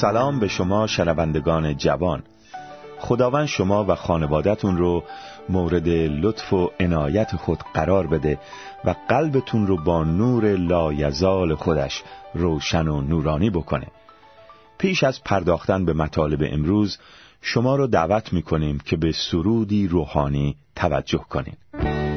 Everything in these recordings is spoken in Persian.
سلام به شما شنوندگان جوان خداوند شما و خانوادتون رو مورد لطف و عنایت خود قرار بده و قلبتون رو با نور لایزال خودش روشن و نورانی بکنه پیش از پرداختن به مطالب امروز شما رو دعوت می‌کنیم که به سرودی روحانی توجه کنید.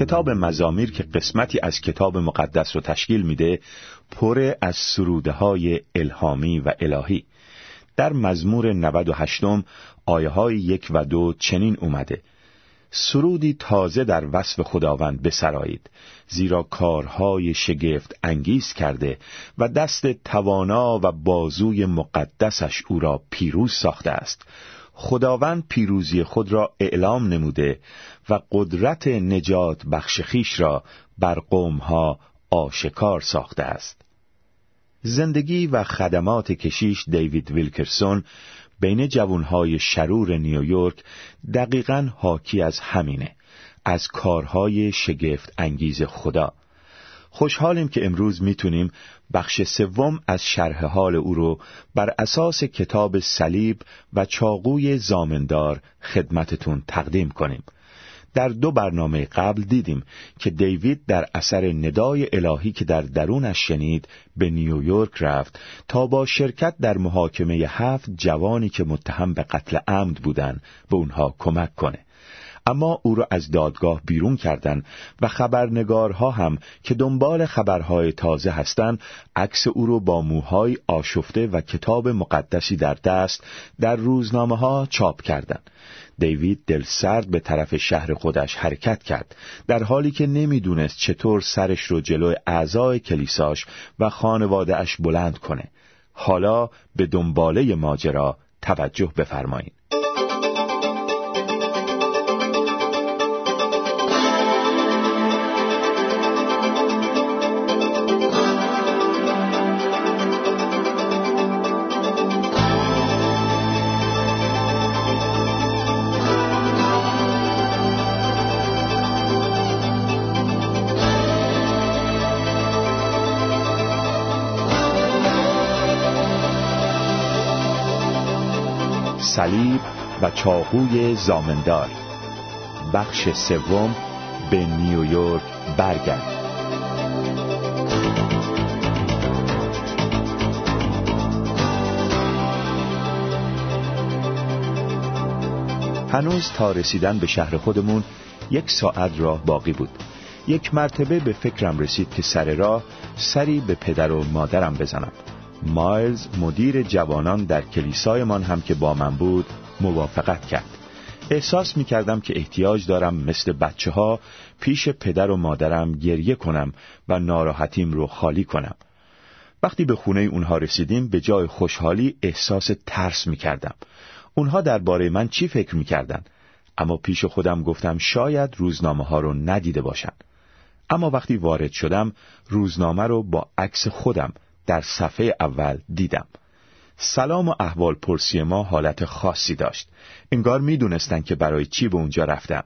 کتاب مزامیر که قسمتی از کتاب مقدس رو تشکیل میده پر از سروده های الهامی و الهی. در مزمور 98 آیه های یک و دو چنین اومده. سرودی تازه در وصف خداوند بسرایید زیرا کارهای شگفت انگیز کرده و دست توانا و بازوی مقدسش او را پیروز ساخته است. خداوند پیروزی خود را اعلام نموده و قدرت نجات بخش را بر قومها آشکار ساخته است. زندگی و خدمات کشیش دیوید ویلکرسون بین جوانهای شرور نیویورک دقیقا حاکی از همینه از کارهای شگفت انگیز خدا خوشحالیم که امروز می‌تونیم بخش سوم از شرح حال او رو بر اساس کتاب صلیب و چاقوی زامندار خدمتتون تقدیم کنیم. در دو برنامه قبل دیدیم که دیوید در اثر ندای الهی که در درونش شنید به نیویورک رفت تا با شرکت در محاکمه هفت جوانی که متهم به قتل عمد بودند به اونها کمک کنه. اما او را از دادگاه بیرون کردند و خبرنگارها هم که دنبال خبرهای تازه هستند عکس او را با موهای آشفته و کتاب مقدسی در دست در روزنامه ها چاپ کردند. دیوید دل سرد به طرف شهر خودش حرکت کرد در حالی که نمی‌دونست چطور سرش رو جلوی اعضای کلیساش و خانواده اش بلند کنه. حالا به دنباله ماجرا توجه بفرمایید. صلیب و چاقوی زامندار. بخش سوم به نیویورک برگرد. هنوز تا رسیدن به شهر خودمون یک ساعت راه باقی بود. یک مرتبه به فکرم رسید که سر راه سری به پدر و مادرم بزنم. مایلز مدیر جوانان در کلیسایمان هم که با من بود موافقت کرد. احساس می کردم که احتیاج دارم مثل بچه ها پیش پدر و مادرم گریه کنم و ناراحتیم رو خالی کنم. وقتی به خونه اونها رسیدیم به جای خوشحالی احساس ترس می کردم. اونها درباره من چی فکر می کردن؟ اما پیش خودم گفتم شاید روزنامه ها رو ندیده باشن. اما وقتی وارد شدم روزنامه رو با عکس خودم در صفحه اول دیدم. سلام و احوال پرسی ما حالت خاصی داشت. انگار می دونستن که برای چی به اونجا رفتم.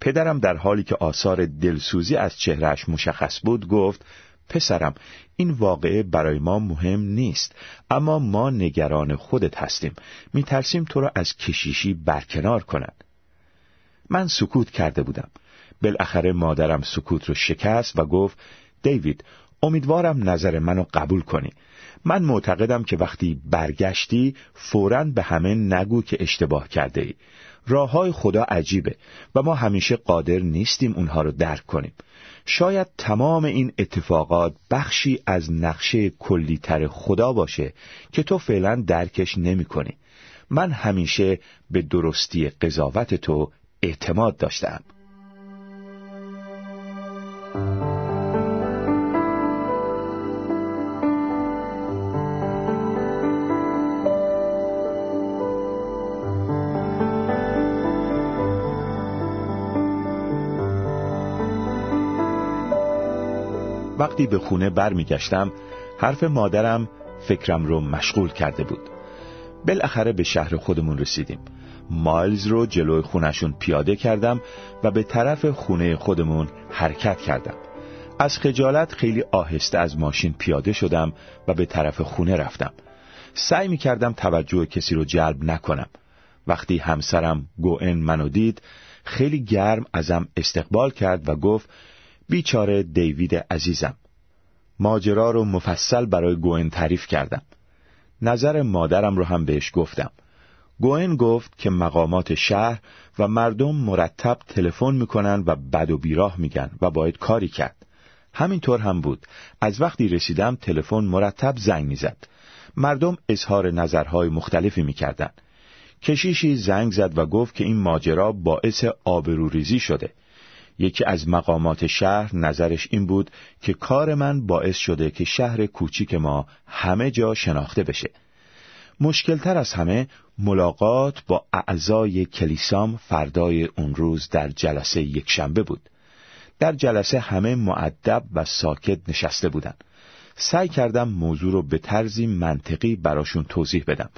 پدرم در حالی که آثار دلسوزی از چهرش مشخص بود گفت پسرم این واقعه برای ما مهم نیست اما ما نگران خودت هستیم. میترسیم تو را از کشیشی برکنار کنند من سکوت کرده بودم. بالاخره مادرم سکوت رو شکست و گفت دیوید امیدوارم نظر منو قبول کنی من معتقدم که وقتی برگشتی فوراً به همه نگو که اشتباه کرده ای راه های خدا عجیبه و ما همیشه قادر نیستیم اونها رو درک کنیم شاید تمام این اتفاقات بخشی از نقشه کلیتر خدا باشه که تو فعلا درکش نمی کنی. من همیشه به درستی قضاوت تو اعتماد داشتم. وقتی به خونه برمیگشتم حرف مادرم فکرم رو مشغول کرده بود. بالاخره به شهر خودمون رسیدیم. مایلز رو جلوی خونشون پیاده کردم و به طرف خونه خودمون حرکت کردم. از خجالت خیلی آهسته از ماشین پیاده شدم و به طرف خونه رفتم. سعی می کردم توجه کسی رو جلب نکنم. وقتی همسرم گوئن منو دید خیلی گرم ازم استقبال کرد و گفت بیچاره دیوید عزیزم. ماجرا رو مفصل برای گوئن تعریف کردم. نظر مادرم رو هم بهش گفتم. گوئن گفت که مقامات شهر و مردم مرتب تلفن می‌کنن و بد و بیراه میگن و باید کاری کرد. همینطور هم بود. از وقتی رسیدم تلفن مرتب زنگ می‌زد. مردم اظهار نظرهای مختلفی می‌کردن. کشیشی زنگ زد و گفت که این ماجرا باعث آبروریزی شده. یکی از مقامات شهر نظرش این بود که کار من باعث شده که شهر کوچیک ما همه جا شناخته بشه. مشکلتر از همه ملاقات با اعضای کلیسام فردای اون روز در جلسه یک شنبه بود. در جلسه همه معدب و ساکت نشسته بودند. سعی کردم موضوع رو به طرزی منطقی براشون توضیح بدم.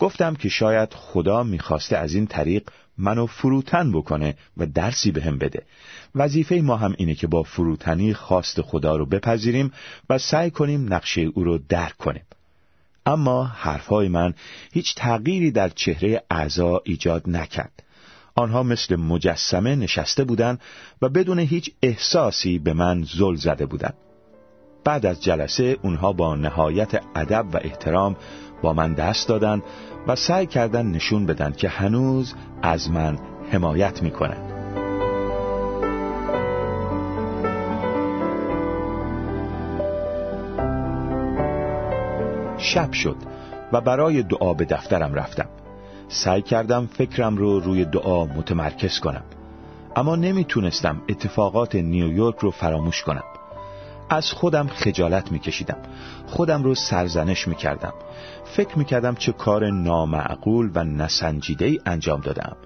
گفتم که شاید خدا می‌خواسته از این طریق منو فروتن بکنه و درسی بهم به بده. وظیفه ما هم اینه که با فروتنی خواست خدا رو بپذیریم و سعی کنیم نقشه او رو درک کنیم. اما حرفهای من هیچ تغییری در چهره اعضا ایجاد نکرد. آنها مثل مجسمه نشسته بودند و بدون هیچ احساسی به من زل زده بودند. بعد از جلسه اونها با نهایت ادب و احترام با من دست دادند و سعی کردن نشون بدن که هنوز از من حمایت می‌کنند. شب شد و برای دعا به دفترم رفتم. سعی کردم فکرم رو روی دعا متمرکز کنم. اما نمی‌تونستم اتفاقات نیویورک رو فراموش کنم. از خودم خجالت میکشیدم. خودم رو سرزنش می‌کردم. فکر می‌کردم چه کار نامعقول و نسنجیده ای انجام دادم.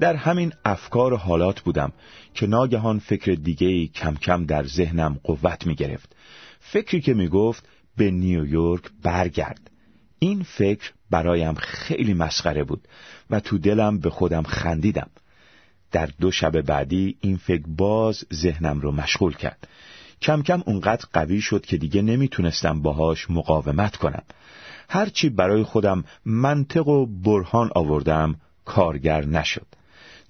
در همین افکار حالات بودم که ناگهان فکر دیگه ای کم کم در ذهنم قوت می‌گرفت. فکری که می‌گفت به نیویورک برگرد. این فکر برایم خیلی مسخره بود و تو دلم به خودم خندیدم. در دو شب بعدی این فکر باز ذهنم رو مشغول کرد. کم کم اونقدر قوی شد که دیگه نمی‌تونستم باهاش مقاومت کنم. هرچی برای خودم منطق و برهان آوردم کارگر نشد.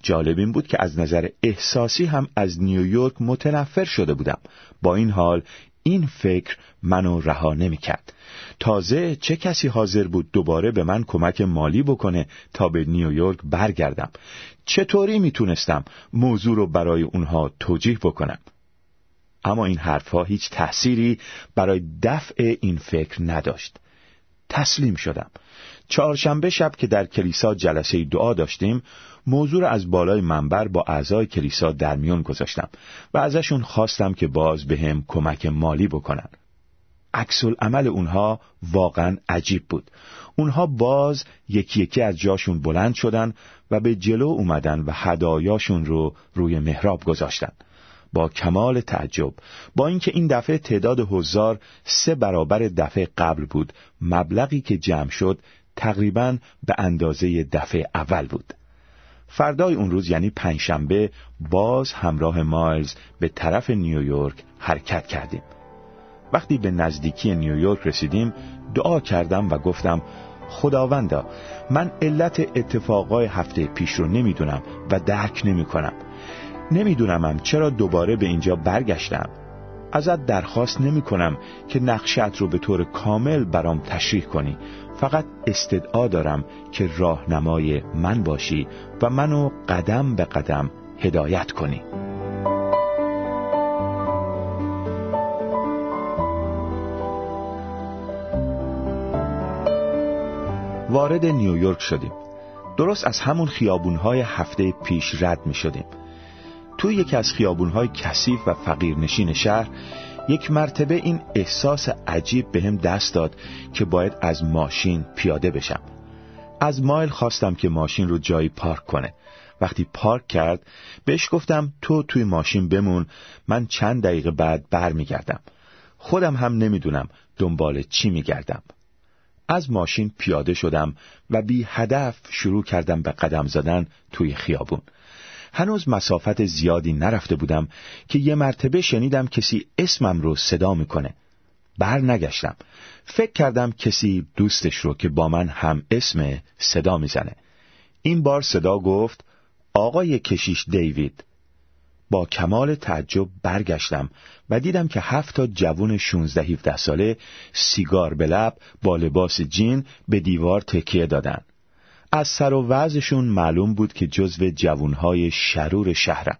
جالب این بود که از نظر احساسی هم از نیویورک متنفر شده بودم. با این حال این فکر منو رها نمی‌کرد. تازه چه کسی حاضر بود دوباره به من کمک مالی بکنه تا به نیویورک برگردم؟ چطوری می‌تونستم موضوع رو برای اونها توجیه بکنم؟ اما این حرفها هیچ تأثیری برای دفع این فکر نداشت. تسلیم شدم. چهارشنبه شب که در کلیسا جلسه دعا داشتیم موضوع را از بالای منبر با اعضای کلیسا در میون گذاشتم و ازشون خواستم که باز به هم کمک مالی بکنن. عکس عمل اونها واقعا عجیب بود. اونها باز یکی یکی از جاشون بلند شدن و به جلو اومدن و هدایاشون رو روی محراب گذاشتن. با کمال تعجب. با اینکه این دفعه تعداد هزار سه برابر دفعه قبل بود مبلغی که جمع شد تقریبا به اندازه دفعه اول بود. فردای اون روز یعنی پنجشنبه باز همراه مایلز به طرف نیویورک حرکت کردیم. وقتی به نزدیکی نیویورک رسیدیم دعا کردم و گفتم خداوندا من علت اتفاقای هفته پیش رو نمی‌دونم و درک نمی کنم نمیدونمم چرا دوباره به اینجا برگشتم. ازت درخواست نمی کنم که نقشت رو به طور کامل برام تشریح کنی. فقط استدعا دارم که راهنمای من باشی و منو قدم به قدم هدایت کنی. وارد نیویورک شدیم. درست از همون خیابونهای هفته پیش رد می شدیم توی یکی از خیابونهای کثیف و فقیرنشین شهر یک مرتبه این احساس عجیب به هم دست داد که باید از ماشین پیاده بشم. از مایل خواستم که ماشین رو جایی پارک کنه. وقتی پارک کرد بهش گفتم تو توی ماشین بمون من چند دقیقه بعد برمیگردم. خودم هم نمی‌دونم دنبال چی میگردم. از ماشین پیاده شدم و بی هدف شروع کردم به قدم زدن توی خیابون. هنوز مسافت زیادی نرفته بودم که یه مرتبه شنیدم کسی اسمم رو صدا می‌کنه. بر نگشتم فکر کردم کسی دوستش رو که با من هم اسم صدا می‌زنه. این بار صدا گفت آقای کشیش دیوید. با کمال تعجب برگشتم و دیدم که هفت تا جوون 16 17 ساله سیگار به لب با لباس جین به دیوار تکیه دادن. از سر و وضعشون معلوم بود که جزو جوونهای شرور شهرن.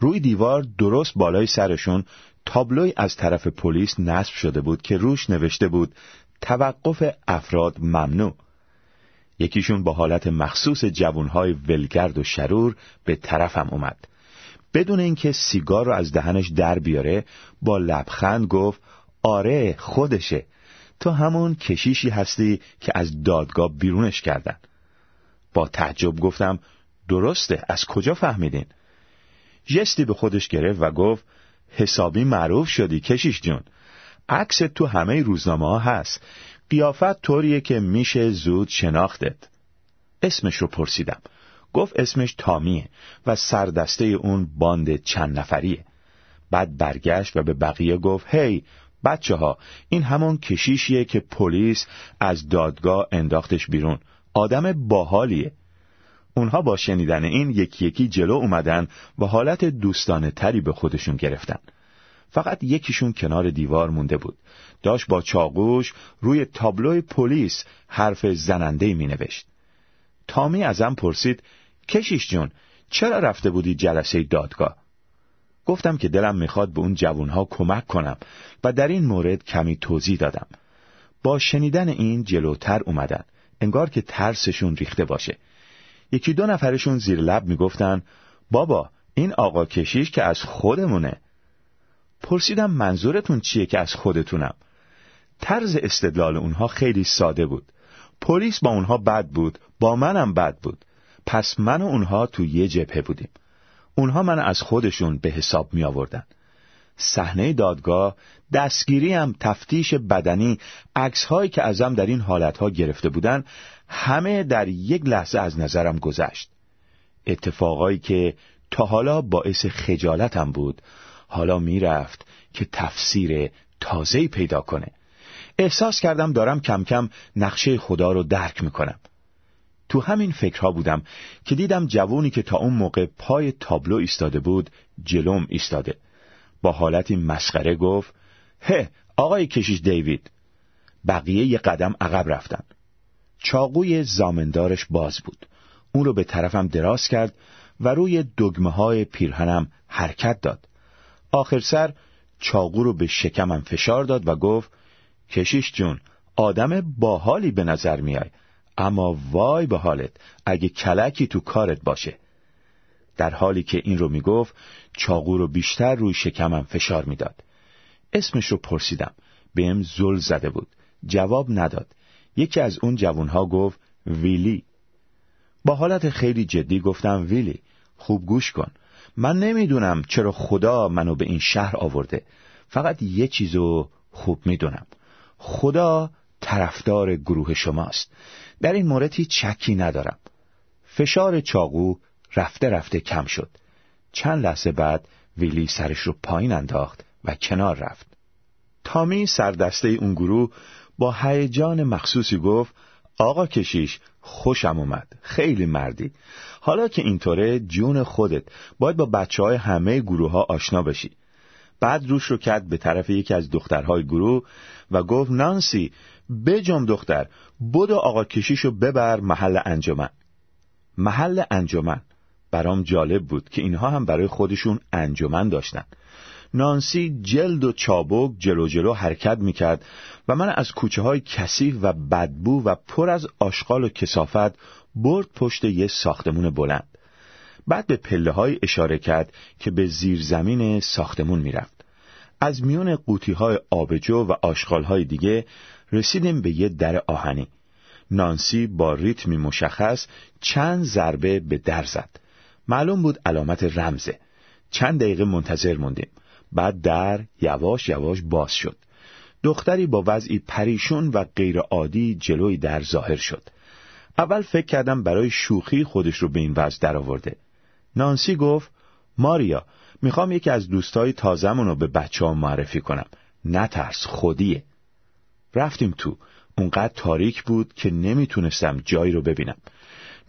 روی دیوار درست بالای سرشون تابلوی از طرف پلیس نصب شده بود که روش نوشته بود توقف افراد ممنوع. یکیشون با حالت مخصوص جوونهای ولگرد و شرور به طرفم اومد. بدون اینکه سیگار رو از دهنش در بیاره با لبخند گفت آره خودشه. تو همون کشیشی هستی که از دادگاه بیرونش کردن. با تعجب گفتم درسته از کجا فهمیدین؟ جستی به خودش گرفت و گفت حسابی معروف شدی کشیش جون. عکس تو همه روزنامه ها هست. قیافت طوریه که میشه زود شناختت. اسمش رو پرسیدم. گفت اسمش تامیه و سردسته اون باند چند نفریه. بعد برگشت و به بقیه گفت هی بچه ها این همون کشیشیه که پلیس از دادگاه انداختش بیرون. آدم باحالیه. اونها با شنیدن این یکی یکی جلو اومدن و حالت دوستانه تری به خودشون گرفتن. فقط یکیشون کنار دیوار مونده بود. داشت با چاقوش روی تابلوی پلیس حرف زننده می نوشت تامی ازم پرسید کشیش جون چرا رفته بودی جلسه دادگاه؟ گفتم که دلم می‌خواد به اون جوونها کمک کنم و در این مورد کمی توضیح دادم. با شنیدن این جلوتر اومدن. انگار که ترسشون ریخته باشه. یکی دو نفرشون زیر لب می‌گفتن بابا این آقا کشیش که از خودمونه. پرسیدم منظورتون چیه که از خودتونم؟ طرز استدلال اونها خیلی ساده بود. پلیس با اونها بد بود با منم بد بود. پس من و اونها تو یه جبهه بودیم. اونها من از خودشون به حساب می آوردن صحنه دادگاه دستگیری هم تفتیش بدنی عکس هایی که ازم در این حالت ها گرفته بودن همه در یک لحظه از نظرم گذشت. اتفاقایی که تا حالا باعث خجالتم بود حالا می‌رفت که تفسیر تازه‌ای پیدا کنه. احساس کردم دارم کم کم نقشه خدا رو درک می‌کنم. تو همین فکرها بودم که دیدم جوونی که تا اون موقع پای تابلو ایستاده بود جلوم ایستاده. با حالتی مسخره گفت هه آقای کشیش دیوید. بقیه یه قدم عقب رفتن. چاقوی زامندارش باز بود. اون رو به طرفم دراز کرد و روی دگمه های پیرهنم حرکت داد. آخر سر چاقو رو به شکمم فشار داد و گفت کشیش جون آدم باحالی به نظر میای اما وای به حالت اگه کلکی تو کارت باشه. در حالی که این رو می‌گفت چاقو رو بیشتر روی شکمم فشار می‌داد. اسمش رو پرسیدم. بهم زل زده بود. جواب نداد. یکی از اون جوانها گفت ویلی. با حالت خیلی جدی گفتم ویلی خوب گوش کن. من نمی‌دونم چرا خدا منو به این شهر آورده. فقط یه چیزو خوب می‌دونم. خدا طرفدار گروه شماست. در این مورد هیچ چکی ندارم. فشار چاقو رفته رفته کم شد. چند لحظه بعد ویلی سرش رو پایین انداخت و کنار رفت. تامی سردسته اون گروه با هیجان مخصوصی گفت آقا کشیش خوشم اومد. خیلی مردی. حالا که اینطوره جون خودت. باید با بچه های همه گروه ها آشنا بشی. بعد روش رو کرد به طرف یکی از دخترهای گروه و گفت نانسی بجم دختر. بدو آقا کشیشو ببر محل انجمن. محل انجمن. برام جالب بود که اینها هم برای خودشون انجمن داشتن. نانسی جلد و چابک جلو جلو حرکت می‌کرد و من از کوچه های کثیف و بدبو و پر از آشغال و کسافت برد پشت یه ساختمون بلند. بعد به پله های اشاره کرد که به زیرزمین ساختمون می‌رفت. از میون قوطی های آبجو و آشغال های دیگه رسیدیم به یه در آهنی. نانسی با ریتمی مشخص چند ضربه به در زد. معلوم بود علامت رمزه. چند دقیقه منتظر موندیم. بعد در یواش یواش باز شد. دختری با وضعی پریشون و غیرعادی جلوی در ظاهر شد. اول فکر کردم برای شوخی خودش رو به این وضع درآورده. نانسی گفت ماریا می‌خوام یکی از دوستای تازمون رو به بچه ها معرفی کنم. نترس خودیه. رفتیم تو. اونقدر تاریک بود که نمی‌تونستم جایی رو ببینم.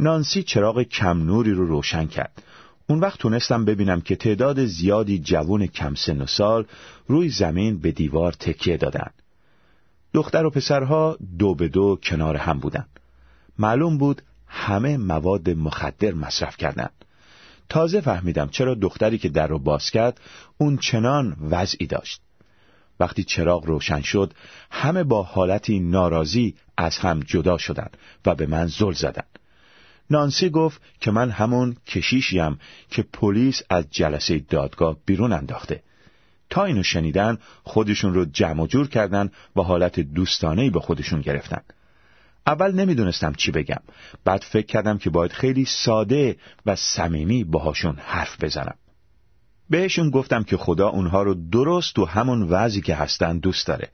نانسی چراغ کم نوری رو روشن کرد اون وقت تونستم ببینم که تعداد زیادی جوون کم سن و سال روی زمین به دیوار تکیه دادن. دختر و پسرها دو به دو کنار هم بودن. معلوم بود همه مواد مخدر مصرف کردند. تازه فهمیدم چرا دختری که در رو باز کرد اون چنان وضعی داشت. وقتی چراغ روشن شد همه با حالتی ناراضی از هم جدا شدند و به من زل زدند. نانسی گفت که من همون کشیشیم که پلیس از جلسه دادگاه بیرون انداخته. تا اینو شنیدن خودشون رو جمع جور کردن و حالت دوستانهی به خودشون گرفتن. اول نمی‌دونستم چی بگم. بعد فکر کردم که باید خیلی ساده و صمیمی باهاشون حرف بزنم. بهشون گفتم که خدا اونها رو درست و همون وضعی که هستن دوست داره.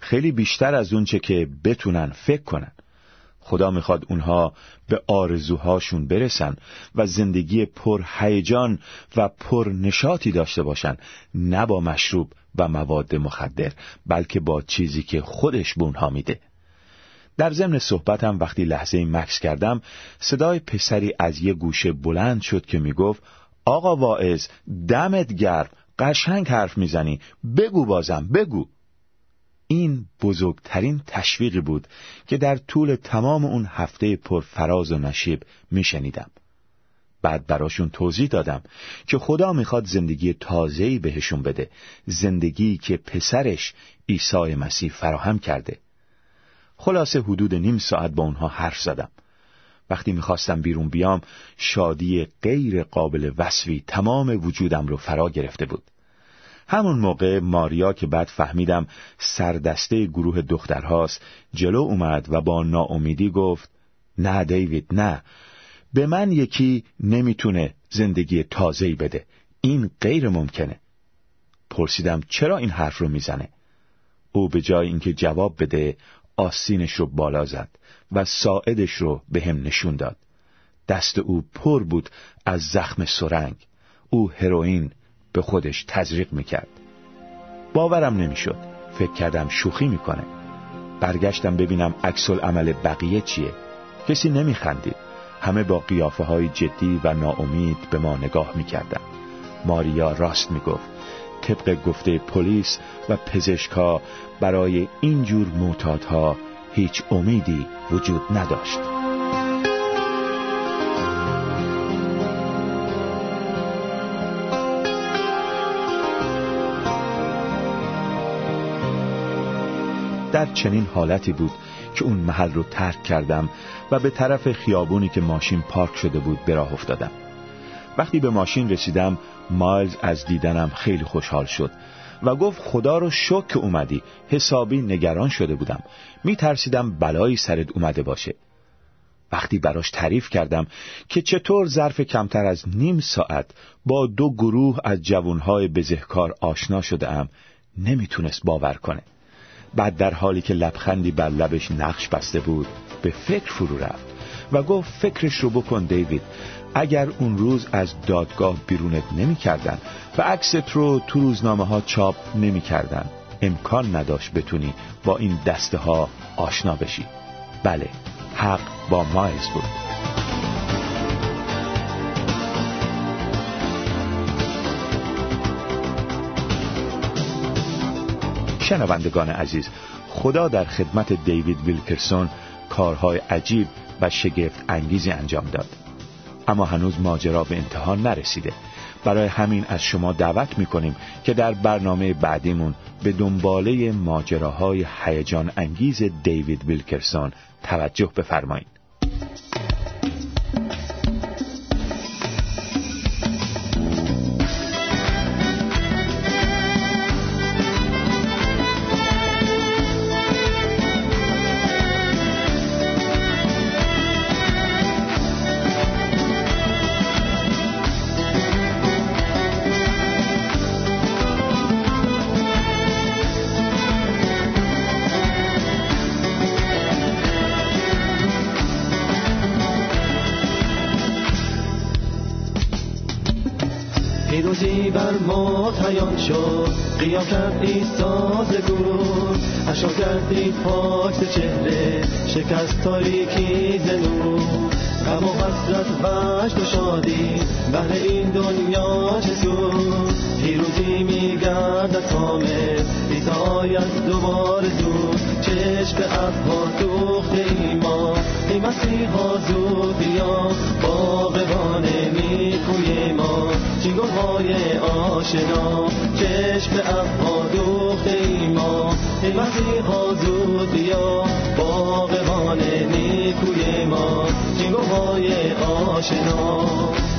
خیلی بیشتر از اونچه که بتونن فکر کنن. خدا می‌خواد اونها به آرزوهاشون برسن و زندگی پر هیجان و پر نشاطی داشته باشن نه با مشروب و مواد مخدر بلکه با چیزی که خودش به اونها میده. در ضمن صحبتم وقتی لحظه مکس کردم صدای پسری از یه گوشه بلند شد که می‌گفت آقا واعظ دمت گرم قشنگ حرف می‌زنی. بگو بازم بگو. این بزرگترین تشویقی بود که در طول تمام اون هفته پر فراز و نشیب میشنیدم. بعد براشون توضیح دادم که خدا می‌خواد زندگی تازه‌ای بهشون بده زندگی که پسرش عیسی مسیح فراهم کرده. خلاصه حدود نیم ساعت با اونها حرف زدم. وقتی می‌خواستم بیرون بیام شادی غیر قابل وصفی تمام وجودم رو فرا گرفته بود. همون موقع ماریا که بعد فهمیدم سردسته گروه دخترهاست جلو اومد و با ناامیدی گفت نه دیوید نه. به من یکی نمی‌تونه زندگی تازه‌ای بده. این غیر ممکنه. پرسیدم چرا این حرف رو می‌زنه؟ او به جای اینکه جواب بده آسینش رو بالا زد و ساعدش رو به هم نشون داد. دست او پر بود از زخم سرنگ. او هروئین به خودش تزریق می‌کرد. باورم نمی‌شد. فکر کردم شوخی می‌کنه. برگشتم ببینم عکس عمل بقیه چیه. کسی نمیخندید. همه با قیافه های جدی و ناامید به ما نگاه می‌کردن. ماریا راست می‌گفت. طبق گفته پلیس و پزشکا برای اینجور معتادها هیچ امیدی وجود نداشت. چنین حالتی بود که اون محل رو ترک کردم و به طرف خیابونی که ماشین پارک شده بود به راه افتادم. وقتی به ماشین رسیدم مایلز از دیدنم خیلی خوشحال شد و گفت خدا رو شک اومدی. حسابی نگران شده بودم. می ترسیدم بلایی سرت اومده باشه. وقتی براش تعریف کردم که چطور ظرف کمتر از نیم ساعت با دو گروه از جوانهای بزهکار آشنا شده ام نمی‌تونست باور کنه. بعد در حالی که لبخندی بر لبش نقش بسته بود به فکر فرو رفت و گفت فکرش رو بکن دیوید. اگر اون روز از دادگاه بیرونت نمی کردن و عکست رو تو روزنامه ها چاپ نمی کردن امکان نداشت بتونی با این دسته ها آشنا بشی. بله حق با مایز بود. شنوندگان عزیز خدا در خدمت دیوید ویلکرسون کارهای عجیب و شگفت انگیزی انجام داد. اما هنوز ماجرا به انتها نرسیده. برای همین از شما دعوت می‌کنیم که در برنامه بعدیمون به دنباله ماجراهای هیجان انگیز دیوید ویلکرسون توجه بفرمایید. قیام کرد ایسا زگور اشا کردی پاک چهره. شکست تاریکی زنور غم و حسرت وشت و شادی. بهر این دنیا چه سود؟ پیروزی میگردد کامل. عیسی آید دوباره زود چشم ابها دوخته ایما ای مسیحا زود بیا باقبان نیکوی ما چینگون های آشنا چشم ابها دوخته ایما ای مسیحا زود بیا باقبان نیکوی ما چینگون های آشنا.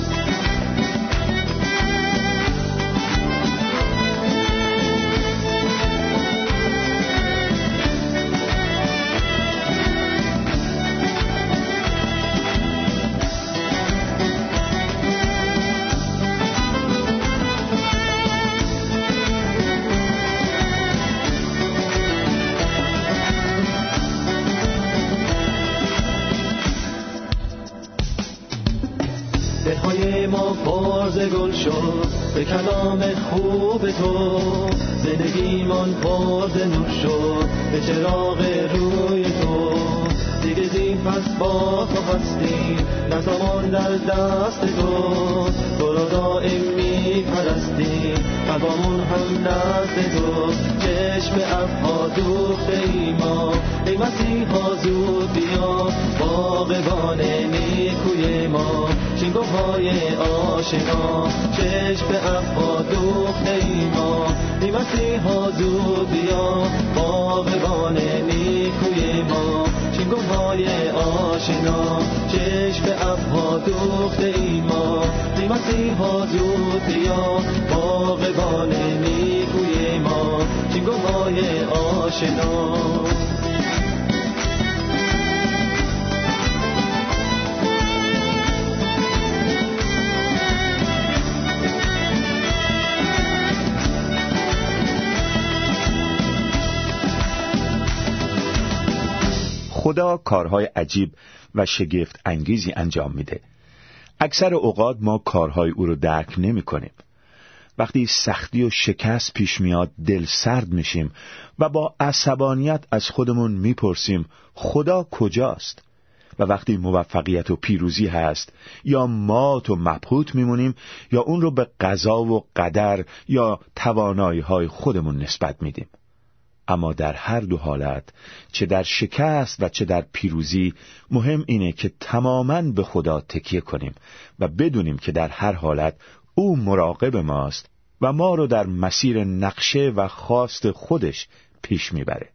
چشم ابها دوخته ایما ای مسیحا زود بیا باغبان نیکوی ما. چینگوه های آشنا چشم ابها دوخته ایما ای مسیحا زود بیا باغبان نیکوی ما. چینگوه های آشنا چشم ابها دوخته ایما ای مسیحا زود بیا باغبان نیکوی ما. چینگوه های آشنا. خدا کارهای عجیب و شگفت انگیزی انجام میده اکثر اوقات ما کارهای او رو درک نمی کنیم. وقتی سختی و شکست پیش میاد دل سرد میشیم و با عصبانیت از خودمون می‌پرسیم خدا کجاست؟ و وقتی موفقیت و پیروزی هست یا مات و مبهوت میمونیم یا اون رو به قضا و قدر یا توانایی های خودمون نسبت میدیم اما در هر دو حالت چه در شکست و چه در پیروزی مهم اینه که تماما به خدا تکیه کنیم و بدونیم که در هر حالت او مراقب ماست و ما رو در مسیر نقشه و خواست خودش پیش می‌بره.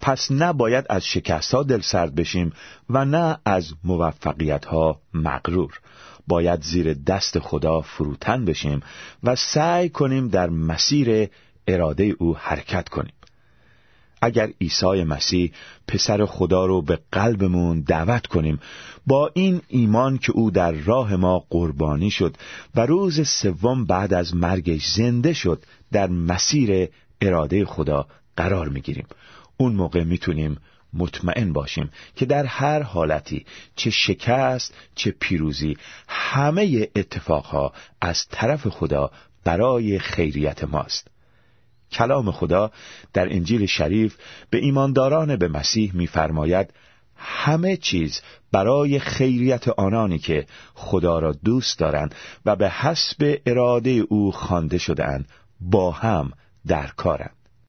پس نباید از شکست ها دل سرد بشیم و نه از موفقیت ها مغرور. باید زیر دست خدا فروتن بشیم و سعی کنیم در مسیر اراده او حرکت کنیم. اگر عیسی مسیح پسر خدا رو به قلبمون دعوت کنیم با این ایمان که او در راه ما قربانی شد و روز سوم بعد از مرگش زنده شد در مسیر اراده خدا قرار می‌گیریم. اون موقع می‌تونیم مطمئن باشیم که در هر حالتی چه شکست چه پیروزی همه اتفاقها از طرف خدا برای خیریت ماست. کلام خدا در انجیل شریف به ایمانداران به مسیح می‌فرماید همه چیز برای خیریت آنانی که خدا را دوست دارند و به حسب اراده او خوانده شدهاند با هم در کارند.